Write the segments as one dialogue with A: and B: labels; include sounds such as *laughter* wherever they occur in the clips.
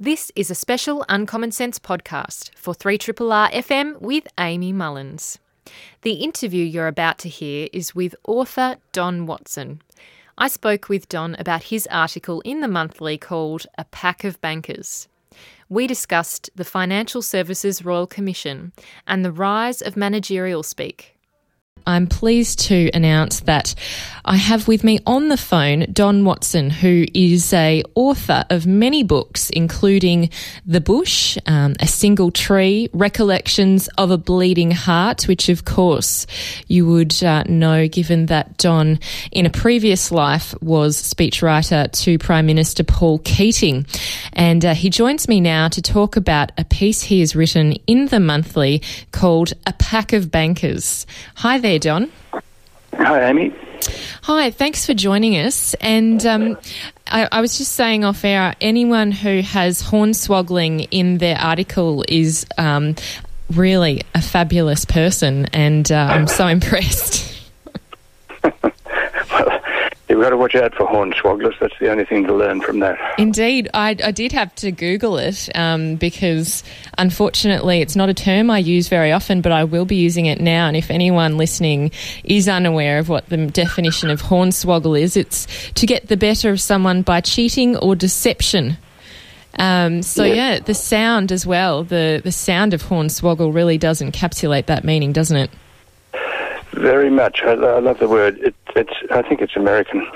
A: This is a special Uncommon Sense podcast for 3RRR FM with Amy Mullins. The interview you're about to hear is with author Don Watson. I spoke with Don about his article in the monthly called A Pack of Bankers. We discussed the Financial Services Royal Commission and the rise of managerial speak. I'm pleased to announce that I have with me on the phone Don Watson, who is a author of many books, including The Bush, um, A Single Tree, Recollections of a Bleeding Heart, which of course you would uh, know given that Don in a previous life was speechwriter to Prime Minister Paul Keating. And uh, he joins me now to talk about a piece he has written in the monthly called A Pack of Bankers. Hi there, Don.
B: Hi, Amy.
A: Hi, thanks for joining us. And um, I, I, was just saying off air, anyone who has horn hornswoggling in their article is um, really a fabulous person, and uh, I'm so *laughs* impressed. *laughs*
B: You've got to watch out for hornswogglers. That's the only thing to learn from that.
A: Indeed. I, I did have to Google it um, because, unfortunately, it's not a term I use very often, but I will be using it now. And if anyone listening is unaware of what the definition of hornswoggle is, it's to get the better of someone by cheating or deception. Um, so yeah, the sound as well. The the sound of hornswoggle really does encapsulate that meaning, doesn't it?
B: Very much. I, I love the word. It, it's. I think it's American.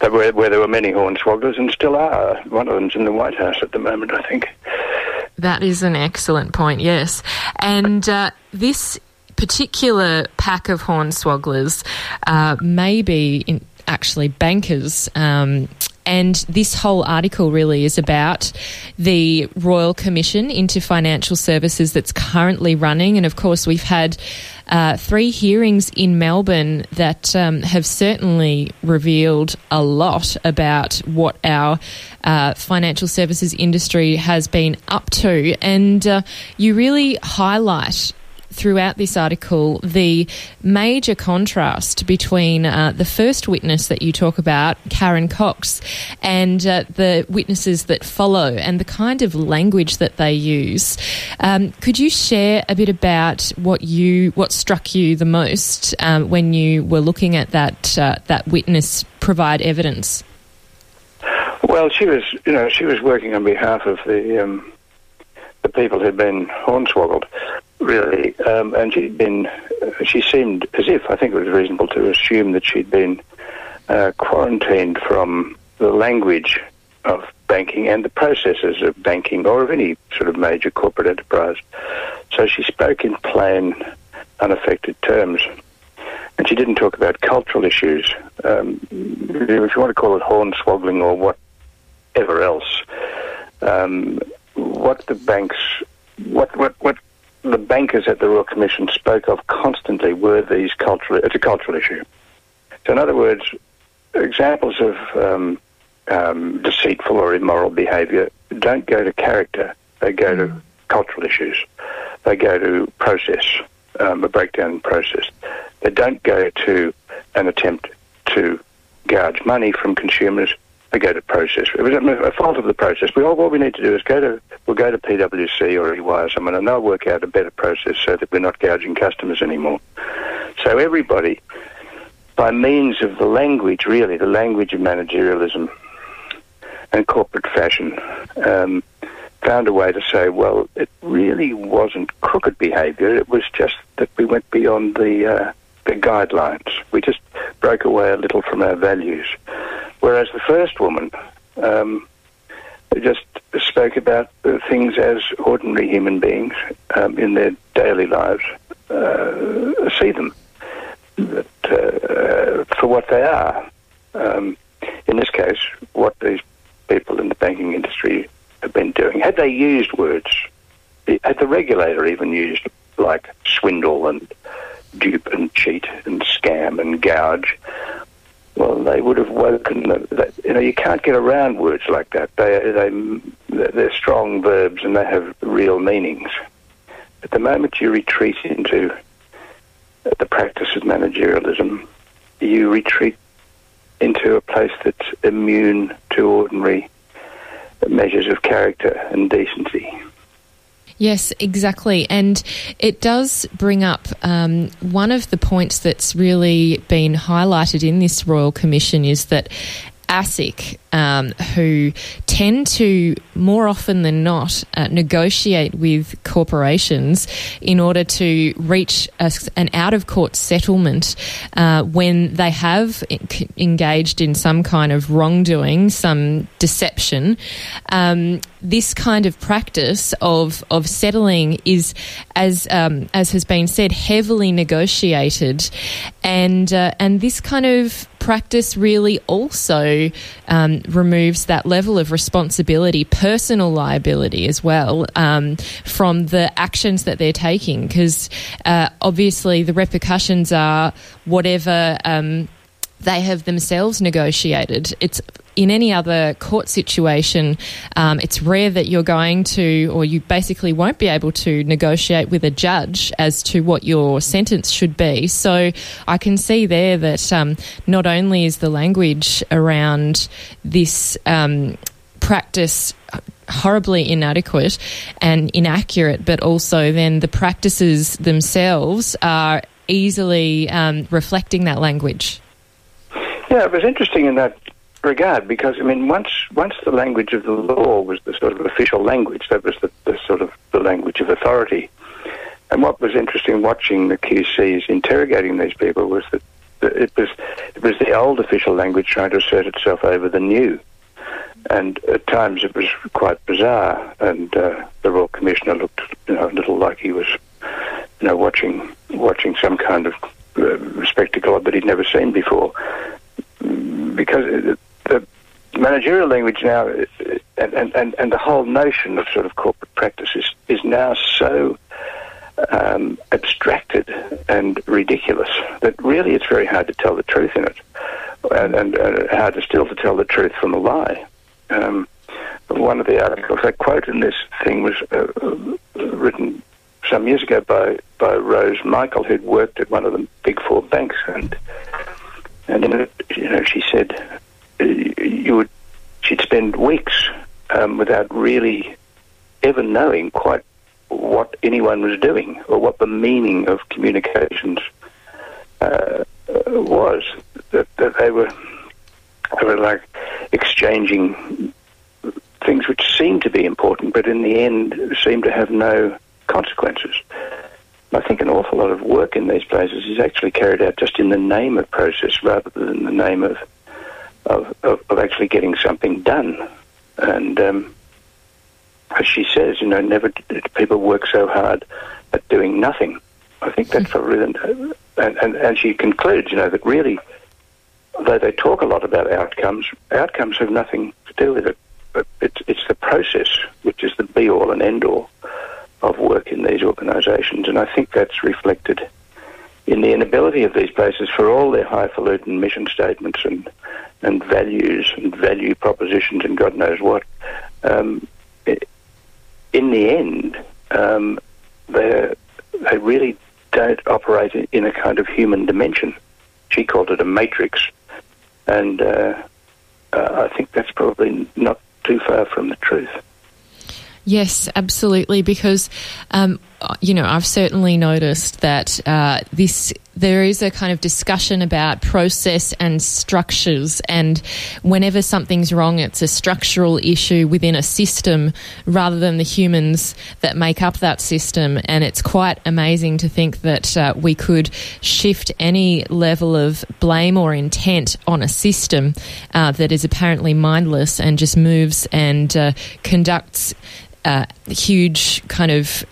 B: Where, where there were many hornswogglers and still are. One of them's in the White House at the moment, I think.
A: That is an excellent point. Yes, and uh, this particular pack of hornswogglers uh, may be in, actually bankers. Um, and this whole article really is about the Royal Commission into Financial Services that's currently running. And of course, we've had uh, three hearings in Melbourne that um, have certainly revealed a lot about what our uh, financial services industry has been up to. And uh, you really highlight throughout this article the major contrast between uh, the first witness that you talk about, Karen Cox, and uh, the witnesses that follow and the kind of language that they use. Um, could you share a bit about what you what struck you the most um, when you were looking at that uh, that witness provide evidence?
B: Well, she was, you know, she was working on behalf of the um, the people who'd been hornswoggled, really. Um, and she'd been, she seemed as if, I think it was reasonable to assume that she'd been uh, quarantined from the language of banking and the processes of banking or of any sort of major corporate enterprise. So she spoke in plain, unaffected terms. And she didn't talk about cultural issues. Um, if you want to call it hornswoggling or whatever else, um, what the banks, what, what, what the bankers at the Royal Commission spoke of constantly were these cultural, it's a cultural issue. So in other words, examples of um, um, deceitful or immoral behaviour don't go to character, they go to mm. cultural issues. They go to process, um, a breakdown in process. They don't go to an attempt to gouge money from consumers go to process. It was a fault of the process. We all what we need to do is go to we'll go to PwC or EY or someone, and they'll work out a better process so that we're not gouging customers anymore. So everybody, by means of the language, really the language of managerialism and corporate fashion, um, found a way to say, well, it really wasn't crooked behaviour. It was just that we went beyond the uh, the guidelines. We just broke away a little from our values. Whereas the first woman um, just spoke about things as ordinary human beings um, in their daily lives uh, see them that, uh, for what they are. Um, in this case, what these people in the banking industry have been doing. Had they used words, had the regulator even used like swindle and dupe and cheat and scam and gouge, well, they would have woken. The, you know, you can't get around words like that. They they they're strong verbs and they have real meanings. At the moment you retreat into the practice of managerialism, you retreat into a place that's immune to ordinary measures of character and decency.
A: Yes, exactly. And it does bring up um, one of the points that's really been highlighted in this Royal Commission is that ASIC, um, who tend to more often than not uh, negotiate with corporations in order to reach a, an out of court settlement uh, when they have engaged in some kind of wrongdoing, some deception. Um, this kind of practice of of settling is, as um, as has been said, heavily negotiated, and uh, and this kind of practice really also um, removes that level of responsibility, personal liability as well, um, from the actions that they're taking. Because uh, obviously, the repercussions are whatever um, they have themselves negotiated. It's in any other court situation, um, it's rare that you're going to, or you basically won't be able to negotiate with a judge as to what your sentence should be. So I can see there that um, not only is the language around this um, practice horribly inadequate and inaccurate, but also then the practices themselves are easily um, reflecting that language.
B: Yeah, it was interesting in that regard because I mean once once the language of the law was the sort of official language, that was the, the sort of the language of authority. And what was interesting watching the QCs interrogating these people was that it was it was the old official language trying to assert itself over the new, and at times it was quite bizarre. And uh, the Royal Commissioner looked you know, a little like he was you know watching watching some kind of uh, spectacle that he'd never seen before because managerial language now and, and, and the whole notion of sort of corporate practice is, is now so um, abstracted and ridiculous that really it's very hard to tell the truth in it and, and uh, hard to still to tell the truth from a lie. Um, one of the articles I quote in this thing was uh, written some years ago by, by Rose Michael, who'd worked at one of the big four banks, and and you know she said you would, she'd spend weeks um, without really ever knowing quite what anyone was doing or what the meaning of communications uh, was. That, that they were they were like exchanging things which seemed to be important, but in the end seemed to have no consequences. I think an awful lot of work in these places is actually carried out just in the name of process rather than the name of of, of, of actually getting something done. And um, she says, you know, never did people work so hard at doing nothing. I think that's probably, and, and, and she concludes, you know, that really, though they talk a lot about outcomes, outcomes have nothing to do with it. But it's, it's the process which is the be all and end all of work in these organisations. And I think that's reflected in the inability of these places for all their highfalutin mission statements and and values and value propositions and God knows what. Um, in the end, um, they really don't operate in a kind of human dimension. She called it a matrix, and uh, uh, I think that's probably not too far from the truth.
A: Yes, absolutely. Because, um, you know, I've certainly noticed that uh, this there is a kind of discussion about process and structures, and whenever something's wrong, it's a structural issue within a system rather than the humans that make up that system. And it's quite amazing to think that uh, we could shift any level of blame or intent on a system uh, that is apparently mindless and just moves and uh, conducts uh, huge kind of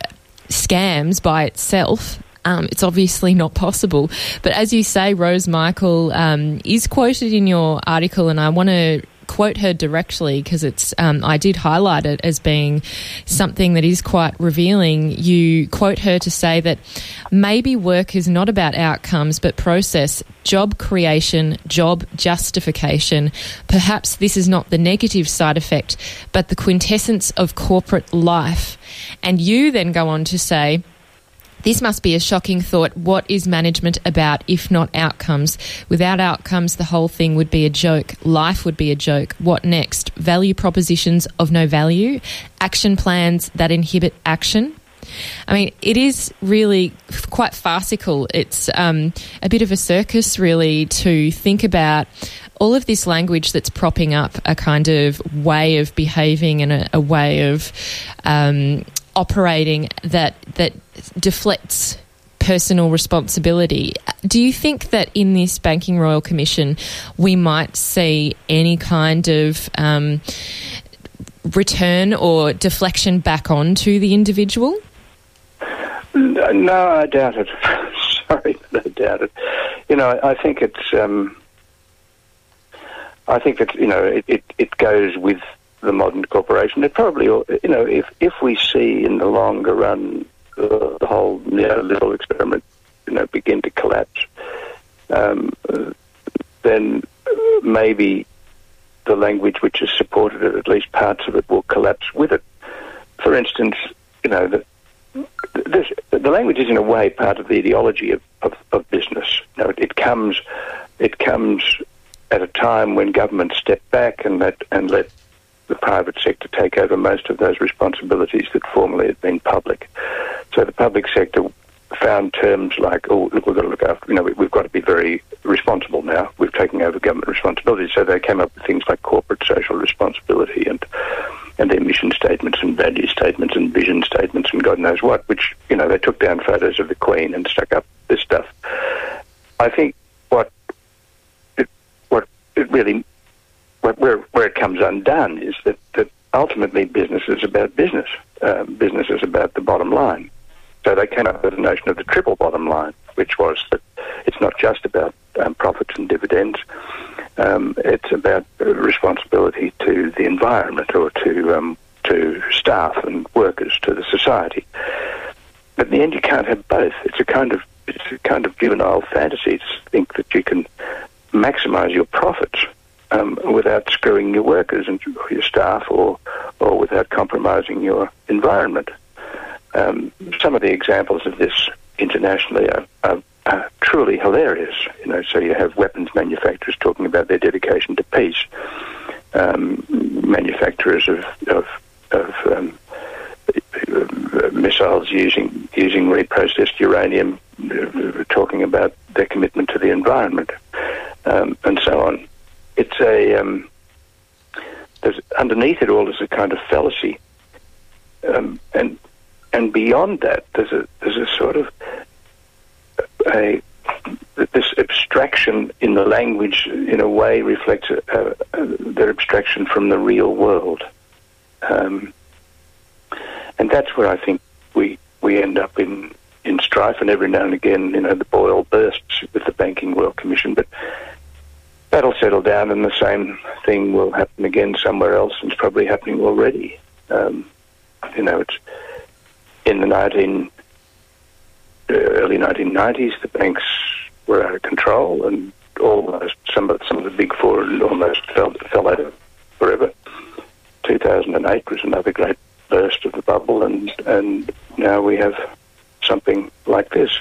A: scams by itself. Um, it's obviously not possible. But as you say, Rose Michael um, is quoted in your article, and I want to quote her directly because it's um, I did highlight it as being something that is quite revealing. You quote her to say that maybe work is not about outcomes but process, job creation, job justification. Perhaps this is not the negative side effect, but the quintessence of corporate life. And you then go on to say This must be a shocking thought. What is management about if not outcomes? Without outcomes, the whole thing would be a joke. Life would be a joke. What next? Value propositions of no value? Action plans that inhibit action? I mean, it is really quite farcical. It's um, a bit of a circus, really, to think about all of this language that's propping up a kind of way of behaving and a, a way of um, operating that that deflects personal responsibility. Do you think that in this Banking Royal Commission we might see any kind of um, return or deflection back onto the individual?
B: No, I doubt it. *laughs* Sorry, but *laughs* I doubt it. You know, I think it's. Um, I think that you know it, it, it goes with the modern corporation. It probably, you know, if if we see in the longer run uh, the whole neoliberal experiment, you know, begin to collapse, um, uh, then maybe the language which has supported it, at least parts of it, will collapse with it. For instance, you know, the, this, the language is in a way part of the ideology of, of, of business. You know, it, it comes, it comes at a time when governments stepped back and let and let the private sector take over most of those responsibilities that formerly had been public. So the public sector found terms like, oh, look, we've got to look after, you know, we, have got to be very responsible now. We've taken over government responsibilities. So they came up with things like corporate social responsibility and and their mission statements and value statements and vision statements and God knows what, which, you know, they took down photos of the Queen and stuck up this stuff. I think what it, what it really where, where it comes undone is that, that ultimately business is about business. Um, business is about the bottom line. So they came up with the notion of the triple bottom line, which was that it's not just about um, profits and dividends. Um, it's about responsibility to the environment or to um, to staff and workers, to the society. But in the end, you can't have both. It's a kind of it's a kind of juvenile fantasy to think that you can maximise your profits um, without screwing your workers and your staff or, or without compromising your environment. Um, some of the examples of this internationally are, are, are, truly hilarious. You know, so you have weapons manufacturers talking about their dedication to peace, um, manufacturers of of, of um, missiles using using reprocessed uranium, uh, talking about their commitment to the environment, um, and so on it's a um, it all is a kind of fallacy, um, and and beyond that there's a there's a sort of a this abstraction in the language in a way reflects a, a, their abstraction from the real world, um, and that's where I think we we end up in in strife, and every now and again, you know, the boil bursts with the Banking Royal Commission, but that'll settle down, and the same thing will happen again somewhere else, and it's probably happening already. Um, you know, it's in the 19 uh, early 1990s, the banks were out of control, and almost some of some of the big four almost fell fell out of forever. 2008 was another great burst of the bubble, and and now we have something like this.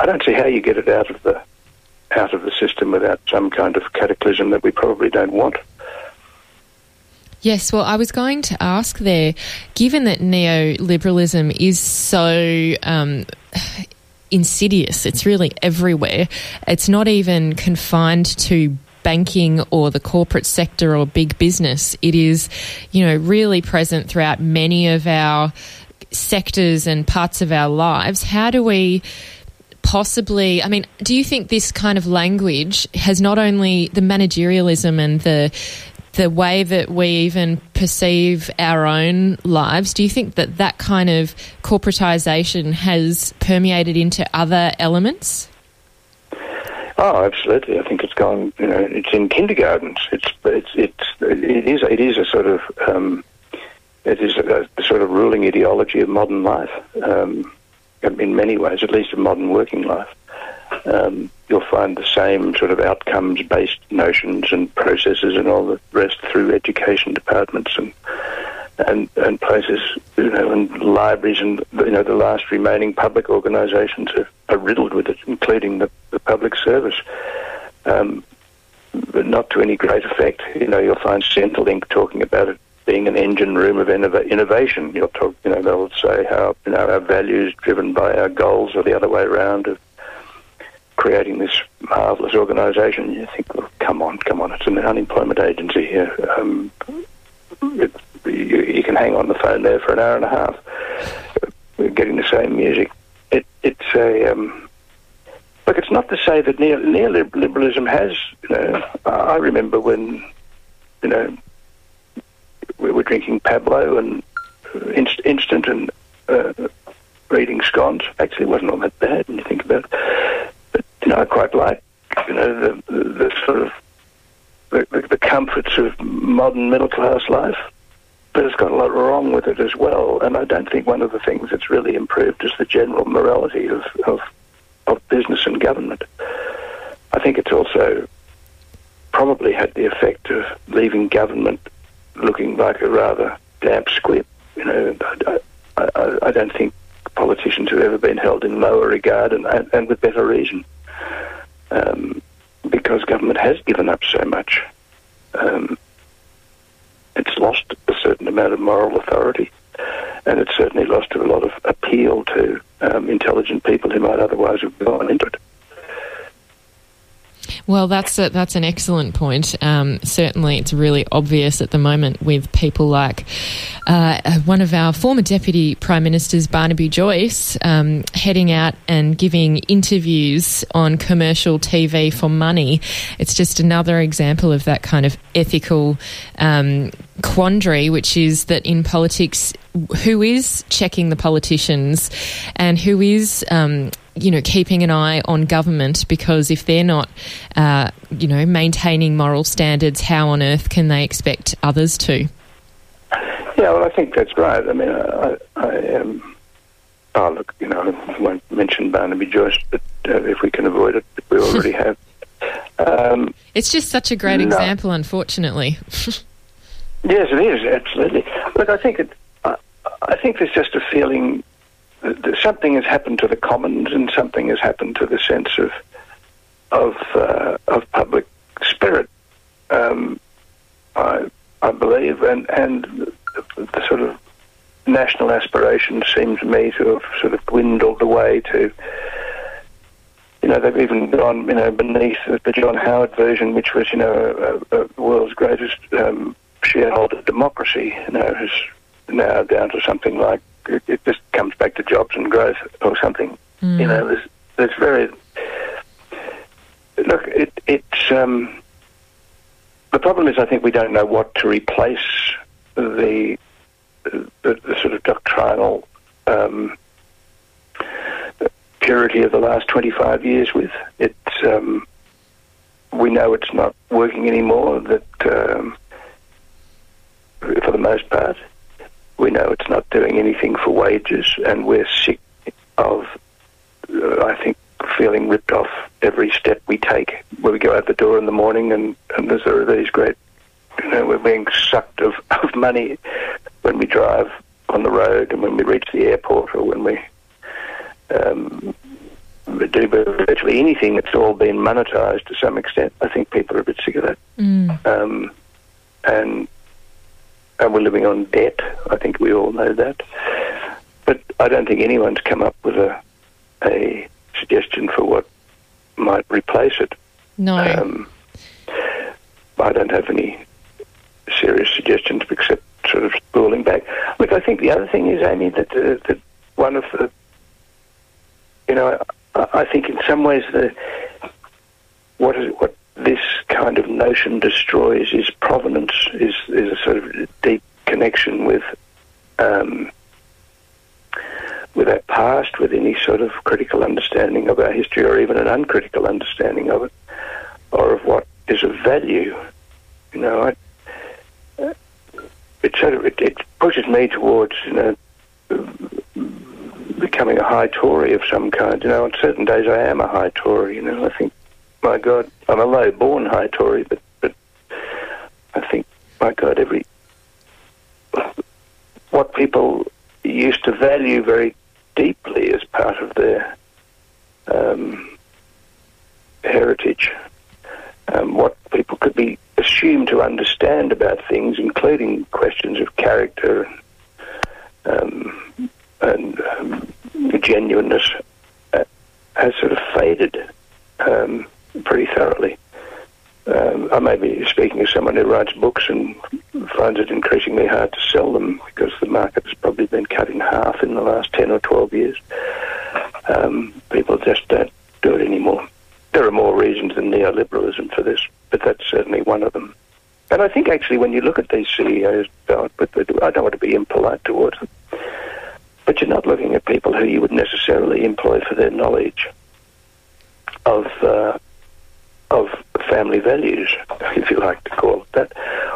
B: I don't see how you get it out of the out of the system without some kind of cataclysm that we probably don't want.
A: Yes, well, I was going to ask there, given that neoliberalism is so um, insidious, it's really everywhere, it's not even confined to banking or the corporate sector or big business. It is, you know, really present throughout many of our sectors and parts of our lives. How do we possibly i mean do you think this kind of language has not only the managerialism and the the way that we even perceive our own lives do you think that that kind of corporatization has permeated into other elements
B: Oh, absolutely. I think it's gone. You know, it's in kindergartens. It's it's it's it is it is a sort of um, it is a, a, sort of ruling ideology of modern life. Um, in many ways, at least in modern working life, um, you'll find the same sort of outcomes-based notions and processes and all the rest through education departments and and and places, you know, and libraries and you know the last remaining public organisations are, are, riddled with it, including the, the public service. Um, but not to any great effect. You know, you'll find Centrelink talking about it being an engine room of innov- innovation. You'll talk, you know, they'll say how you know our values driven by our goals, or the other way around of creating this marvellous organisation. You think, well, come on, come on, it's an unemployment agency here. Um, it, you, you, can hang on the phone there for an hour and a half, We're getting the same music. It, it's a um, look. It's not to say that neo, neoliberalism has. You know, I remember when you know we were drinking Pablo and inst- instant and uh, reading scones. Actually, it wasn't all that bad when you think about it. But you know, I quite like you know the, the, the sort of the, the, comforts of modern middle class life. But it's got a lot wrong with it as well. And I don't think one of the things that's really improved is the general morality of, of, of business and government. I think it's also probably had the effect of leaving government looking like a rather damp squib. You know, I, I, I don't think politicians have ever been held in lower regard, and, and, and with better reason, um, because government has given up so much. Um, it's lost a certain amount of moral authority, and it's certainly lost a lot of appeal to um, intelligent people who might otherwise have gone into it.
A: Well, that's a, that's an excellent point. Um, certainly, it's really obvious at the moment with people like uh, one of our former deputy prime ministers, Barnaby Joyce, um, heading out and giving interviews on commercial TV for money. It's just another example of that kind of ethical um, quandary, which is that in politics, who is checking the politicians and who is um, you know, keeping an eye on government because if they're not, uh, you know, maintaining moral standards, how on earth can they expect others to?
B: Yeah, well, I think that's right. I mean, I, I um, oh, look, you know, I won't mention Barnaby Joyce, but uh, if we can avoid it, we already *laughs* have.
A: Um, it's just such a great no. example, unfortunately. *laughs*
B: yes, it is absolutely. Look, I think it. I, I think there's just a feeling something has happened to the commons and something has happened to the sense of of uh, of public spirit. Um, I I believe, and and the sort of national aspiration seems to me to have sort of dwindled away to. You know, they've even gone, you know, beneath the John Howard version, which was, you know, the world's greatest um, shareholder democracy. You know, is now down to something like it, it, just comes back to jobs and growth or something. Mm. You know, there's, there's very look. It, it's um, the problem is I think we don't know what to replace the the, the sort of doctrinal um, purity of the last 25 years with. It's um, we know it's not working anymore. That um, for the most part, we know it's not doing anything for wages, and we're sick of, uh, I think, feeling ripped off every step we take. When we go out the door in the morning, and, and there's are these great, you know, we're being sucked of, *laughs* of money when we drive on the road, and when we reach the airport, or when we um, do virtually anything it's all been monetized to some extent. I think people are a bit sick of that. Mm. Um, and and we're living on debt. I think we all know that. But I don't think anyone's come up with a, a suggestion for what might replace it.
A: No. Um,
B: I don't have any serious suggestions except sort of spooling back. Look, I think the other thing is, Amy, that, uh, that one of the, you know, I, I think in some ways the what is what this kind of notion destroys is provenance, is, is a sort of deep connection with um, with our past, with any sort of critical understanding of our history, or even an uncritical understanding of it, or of what is of value. You know, I, it sort of it, it pushes me towards you know becoming a high Tory of some kind. You know, on certain days I am a high Tory. You know, I think my God, I'm a low-born high Tory, but but I think, my God, every what people used to value very deeply as part of their um, heritage, um, what people could be assumed to understand about things, including questions of character um, and um, genuineness, uh, has sort of faded um, pretty thoroughly. Um, I may be speaking as someone who writes books and finds it increasingly hard to sell them because the market has probably been cut in half in the last 10 or 12 years. Um, people just don't do it anymore. There are more reasons than neoliberalism for this, but that's certainly one of them. And I think actually when you look at these CEOs, I don't want to be impolite towards them, but you're not looking at people who you would necessarily employ for their knowledge of uh, of family values, if you like to call it that,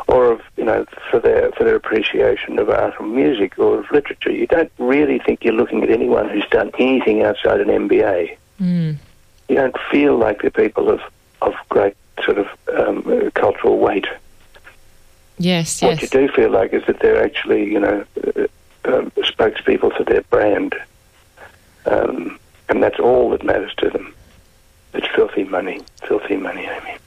B: or of you know for their for their appreciation of art or music or of literature. You don't really think you're looking at anyone who's done anything outside an MBA.
A: Mm.
B: You don't feel like they're people of of great sort of um, cultural weight.
A: Yes,
B: what
A: yes.
B: you do feel like is that they're actually, you know, uh, um, spokespeople for their brand, um, and that's all that matters to them. It's filthy money, filthy money, Amy.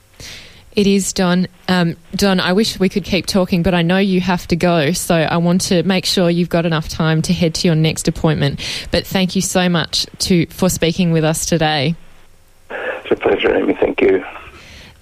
A: It is, Don. Um, Don, I wish we could keep talking, but I know you have to go, so I want to make sure you've got enough time to head to your next appointment. But thank you so much to for speaking with us today.
B: It's a pleasure, Amy. Thank you.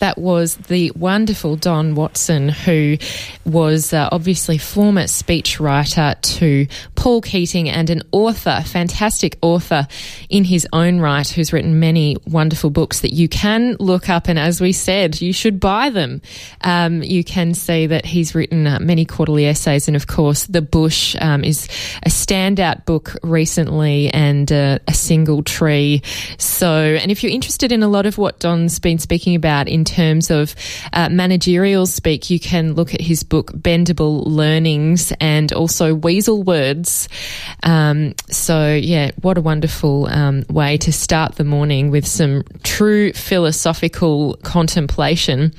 A: That was the wonderful Don Watson, who was uh, obviously former speechwriter to Paul Keating and an author, fantastic author in his own right, who's written many wonderful books that you can look up. And as we said, you should buy them. Um, you can see that he's written uh, many quarterly essays, and of course, The Bush um, is a standout book recently, and uh, a single tree. So, and if you're interested in a lot of what Don's been speaking about in terms of uh, managerial speak, you can look at his book Bendable Learnings and also Weasel Words. Um, so, yeah, what a wonderful um, way to start the morning with some true philosophical contemplation.